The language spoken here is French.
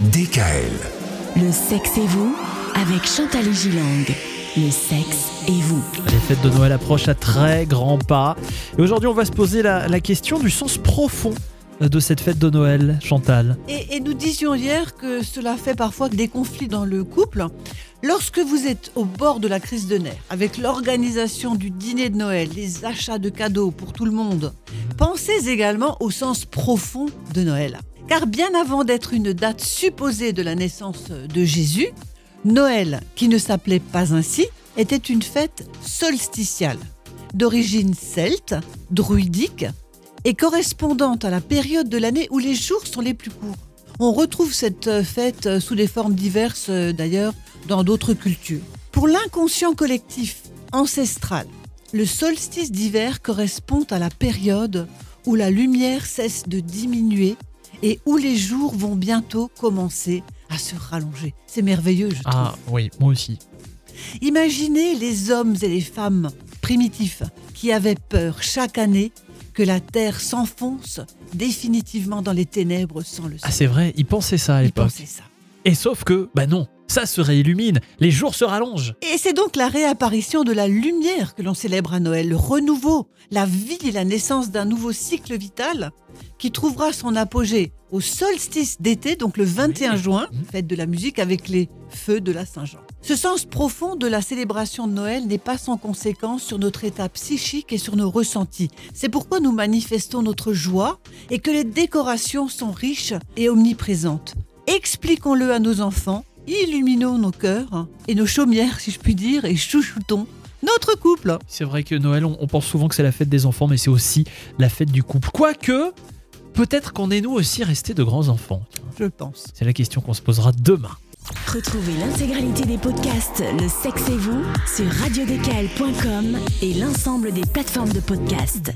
DKL. Le sexe et vous avec Chantal Gilang. Le sexe et vous. Les fêtes de Noël approchent à très grands pas. Et aujourd'hui, on va se poser la, la question du sens profond de cette fête de Noël, Chantal. Et, et nous disions hier que cela fait parfois des conflits dans le couple. Lorsque vous êtes au bord de la crise de nerfs, avec l'organisation du dîner de Noël, les achats de cadeaux pour tout le monde, pensez également au sens profond de Noël. Car bien avant d'être une date supposée de la naissance de Jésus, Noël, qui ne s'appelait pas ainsi, était une fête solsticiale, d'origine celte, druidique, et correspondante à la période de l'année où les jours sont les plus courts. On retrouve cette fête sous des formes diverses d'ailleurs dans d'autres cultures. Pour l'inconscient collectif ancestral, le solstice d'hiver correspond à la période où la lumière cesse de diminuer et où les jours vont bientôt commencer à se rallonger. C'est merveilleux, je trouve. Ah oui, moi aussi. Imaginez les hommes et les femmes primitifs qui avaient peur chaque année que la Terre s'enfonce définitivement dans les ténèbres sans le Ah soleil. c'est vrai, ils pensaient ça à Ils l'époque. pensaient ça. Et sauf que, bah non, ça se réillumine, les jours se rallongent. Et c'est donc la réapparition de la lumière que l'on célèbre à Noël, le renouveau, la vie et la naissance d'un nouveau cycle vital qui trouvera son apogée au solstice d'été, donc le 21 Oui. juin, Mhm. fête de la musique avec les feux de la Saint-Jean. Ce sens profond de la célébration de Noël n'est pas sans conséquence sur notre état psychique et sur nos ressentis. C'est pourquoi nous manifestons notre joie et que les décorations sont riches et omniprésentes. Expliquons-le à nos enfants, illuminons nos cœurs et nos chaumières, si je puis dire, et chouchoutons notre couple. C'est vrai que Noël, on, on pense souvent que c'est la fête des enfants, mais c'est aussi la fête du couple. Quoique, peut-être qu'on est nous aussi restés de grands enfants. Je pense. C'est la question qu'on se posera demain. Retrouvez l'intégralité des podcasts Le sexe et vous sur radiodécal.com et l'ensemble des plateformes de podcasts.